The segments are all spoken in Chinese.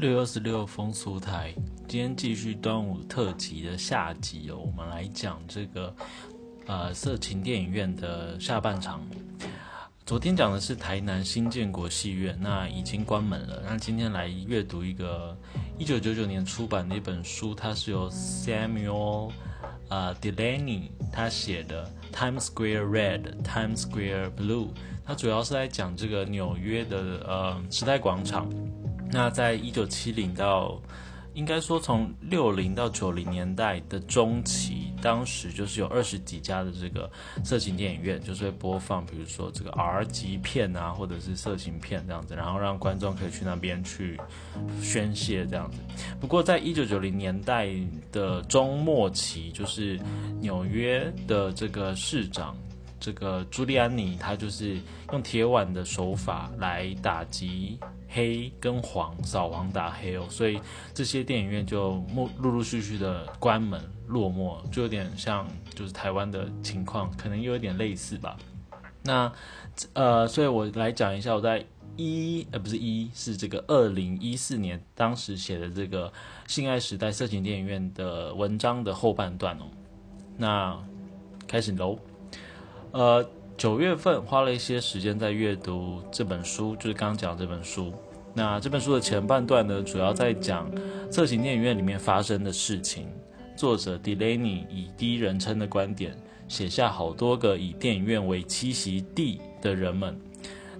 六月二十六风俗台，今天继续端午特辑的下集哦，我们来讲这个呃色情电影院的下半场。昨天讲的是台南新建国戏院，那已经关门了。那今天来阅读一个一九九九年出版的一本书，它是由 Samuel 呃 Delaney 他写的《Times Square Red》《Times Square Blue》，它主要是在讲这个纽约的呃时代广场。那在一九七零到，应该说从六零到九零年代的中期，当时就是有二十几家的这个色情电影院，就是会播放，比如说这个 R 级片啊，或者是色情片这样子，然后让观众可以去那边去宣泄这样子。不过在一九九零年代的中末期，就是纽约的这个市长。这个朱利安尼他就是用铁腕的手法来打击黑跟黄，扫黄打黑哦，所以这些电影院就陆陆陆续续的关门落寞，就有点像就是台湾的情况，可能又有点类似吧。那呃，所以我来讲一下我在一呃不是一是这个二零一四年当时写的这个性爱时代色情电影院的文章的后半段哦。那开始喽。呃，九月份花了一些时间在阅读这本书，就是刚刚讲这本书。那这本书的前半段呢，主要在讲色情电影院里面发生的事情。作者 Delaney 以第一人称的观点，写下好多个以电影院为栖息地的人们。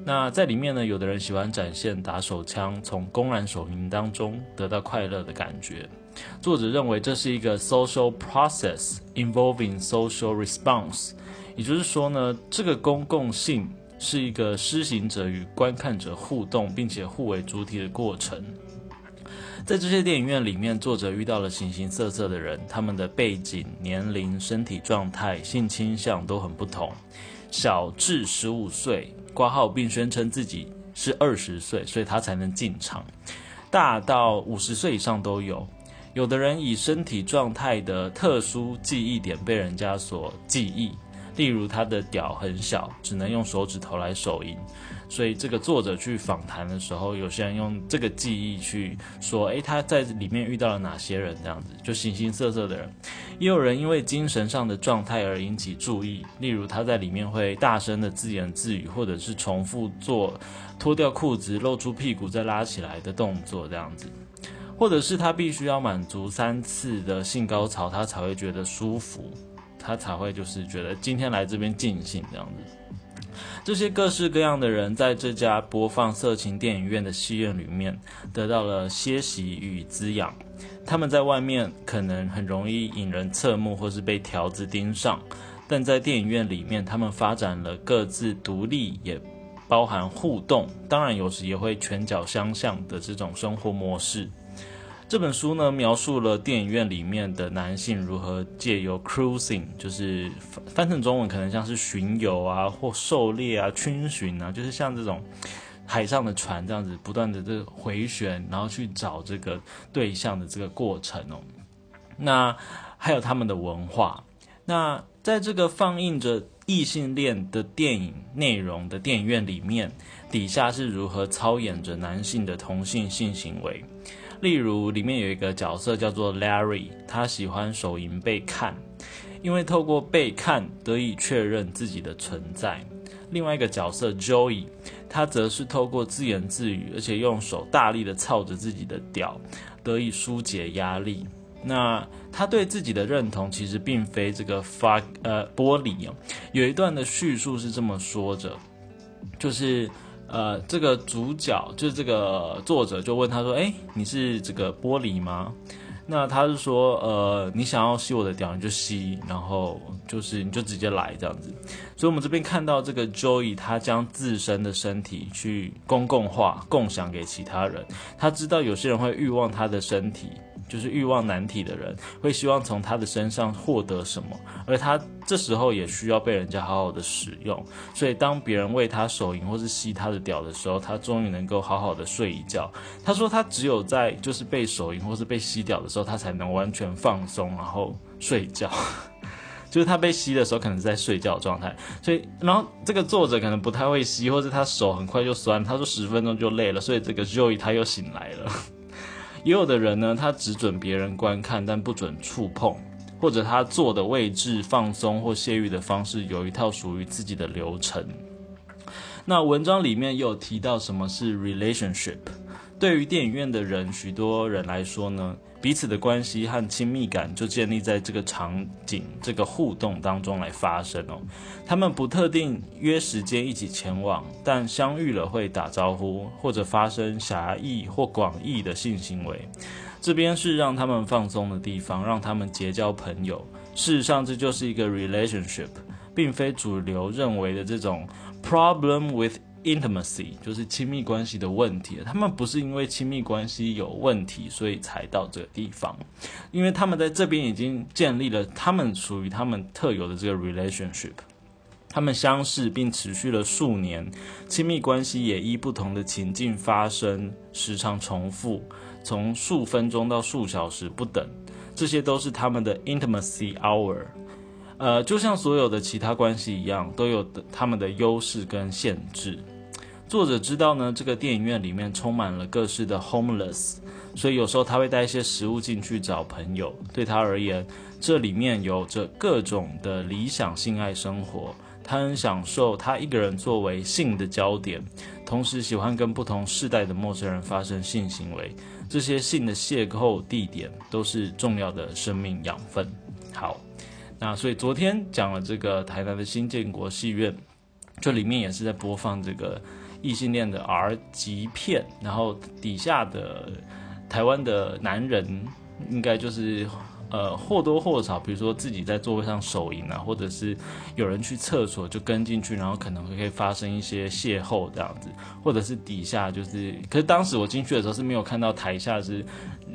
那在里面呢，有的人喜欢展现打手枪，从公然手淫当中得到快乐的感觉。作者认为这是一个 social process involving social response。也就是说呢，这个公共性是一个施行者与观看者互动，并且互为主体的过程。在这些电影院里面，作者遇到了形形色色的人，他们的背景、年龄、身体状态、性倾向都很不同。小至十五岁挂号并宣称自己是二十岁，所以他才能进场；大到五十岁以上都有。有的人以身体状态的特殊记忆点被人家所记忆。例如他的屌很小，只能用手指头来手淫，所以这个作者去访谈的时候，有些人用这个记忆去说，诶，他在里面遇到了哪些人，这样子就形形色色的人，也有人因为精神上的状态而引起注意，例如他在里面会大声的自言自语，或者是重复做脱掉裤子露出屁股再拉起来的动作这样子，或者是他必须要满足三次的性高潮，他才会觉得舒服。他才会就是觉得今天来这边尽兴这样子。这些各式各样的人在这家播放色情电影院的戏院里面得到了歇息与滋养。他们在外面可能很容易引人侧目或是被条子盯上，但在电影院里面，他们发展了各自独立也包含互动，当然有时也会拳脚相向的这种生活模式。这本书呢，描述了电影院里面的男性如何借由 cruising，就是翻翻成中文可能像是巡游啊，或狩猎啊、逡巡啊，就是像这种海上的船这样子，不断的这回旋，然后去找这个对象的这个过程哦。那还有他们的文化。那在这个放映着异性恋的电影内容的电影院里面，底下是如何操演着男性的同性性行为？例如，里面有一个角色叫做 Larry，他喜欢手淫被看，因为透过被看得以确认自己的存在。另外一个角色 Joey，他则是透过自言自语，而且用手大力的操着自己的屌，得以疏解压力。那他对自己的认同其实并非这个发呃玻璃哦。有一段的叙述是这么说着，就是。呃，这个主角就是这个作者，就问他说：“哎，你是这个玻璃吗？”那他是说：“呃，你想要吸我的屌，你就吸，然后就是你就直接来这样子。”所以，我们这边看到这个 Joey，他将自身的身体去公共化、共享给其他人。他知道有些人会欲望他的身体。就是欲望难题的人会希望从他的身上获得什么，而他这时候也需要被人家好好的使用。所以当别人为他手淫或是吸他的屌的时候，他终于能够好好的睡一觉。他说他只有在就是被手淫或是被吸屌的时候，他才能完全放松，然后睡觉。就是他被吸的时候，可能是在睡觉状态。所以，然后这个作者可能不太会吸，或者他手很快就酸。他说十分钟就累了，所以这个 Joey 他又醒来了。也有的人呢，他只准别人观看，但不准触碰，或者他坐的位置、放松或泄欲的方式，有一套属于自己的流程。那文章里面有提到什么是 relationship。对于电影院的人，许多人来说呢，彼此的关系和亲密感就建立在这个场景、这个互动当中来发生哦。他们不特定约时间一起前往，但相遇了会打招呼，或者发生狭义或广义的性行为。这边是让他们放松的地方，让他们结交朋友。事实上，这就是一个 relationship，并非主流认为的这种 problem with。Intimacy 就是亲密关系的问题，他们不是因为亲密关系有问题，所以才到这个地方，因为他们在这边已经建立了他们属于他们特有的这个 relationship，他们相识并持续了数年，亲密关系也依不同的情境发生，时常重复，从数分钟到数小时不等，这些都是他们的 intimacy hour。呃，就像所有的其他关系一样，都有他们的优势跟限制。作者知道呢，这个电影院里面充满了各式的 homeless，所以有时候他会带一些食物进去找朋友。对他而言，这里面有着各种的理想性爱生活。他很享受他一个人作为性的焦点，同时喜欢跟不同世代的陌生人发生性行为。这些性的邂逅地点都是重要的生命养分。好。那所以昨天讲了这个台南的新建国戏院，这里面也是在播放这个异性恋的 R 级片，然后底下的台湾的男人应该就是。呃，或多或少，比如说自己在座位上手淫啊，或者是有人去厕所就跟进去，然后可能会可以发生一些邂逅这样子，或者是底下就是，可是当时我进去的时候是没有看到台下是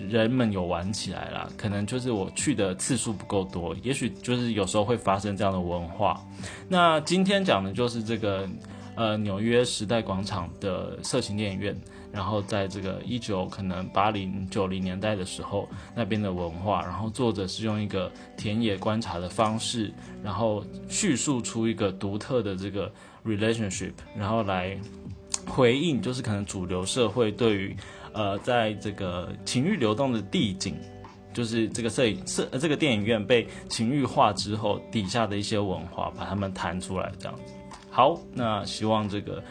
人们有玩起来啦，可能就是我去的次数不够多，也许就是有时候会发生这样的文化。那今天讲的就是这个呃纽约时代广场的色情电影院。然后在这个一九可能八零九零年代的时候，那边的文化，然后作者是用一个田野观察的方式，然后叙述出一个独特的这个 relationship，然后来回应，就是可能主流社会对于呃在这个情欲流动的地景，就是这个摄影摄这个电影院被情欲化之后底下的一些文化，把它们弹出来这样子。好，那希望这个。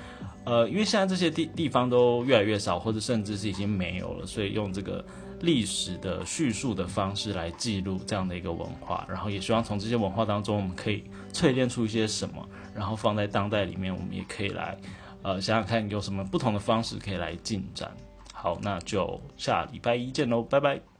呃，因为现在这些地地方都越来越少，或者甚至是已经没有了，所以用这个历史的叙述的方式来记录这样的一个文化，然后也希望从这些文化当中，我们可以淬炼出一些什么，然后放在当代里面，我们也可以来呃想想看有什么不同的方式可以来进展。好，那就下礼拜一见喽，拜拜。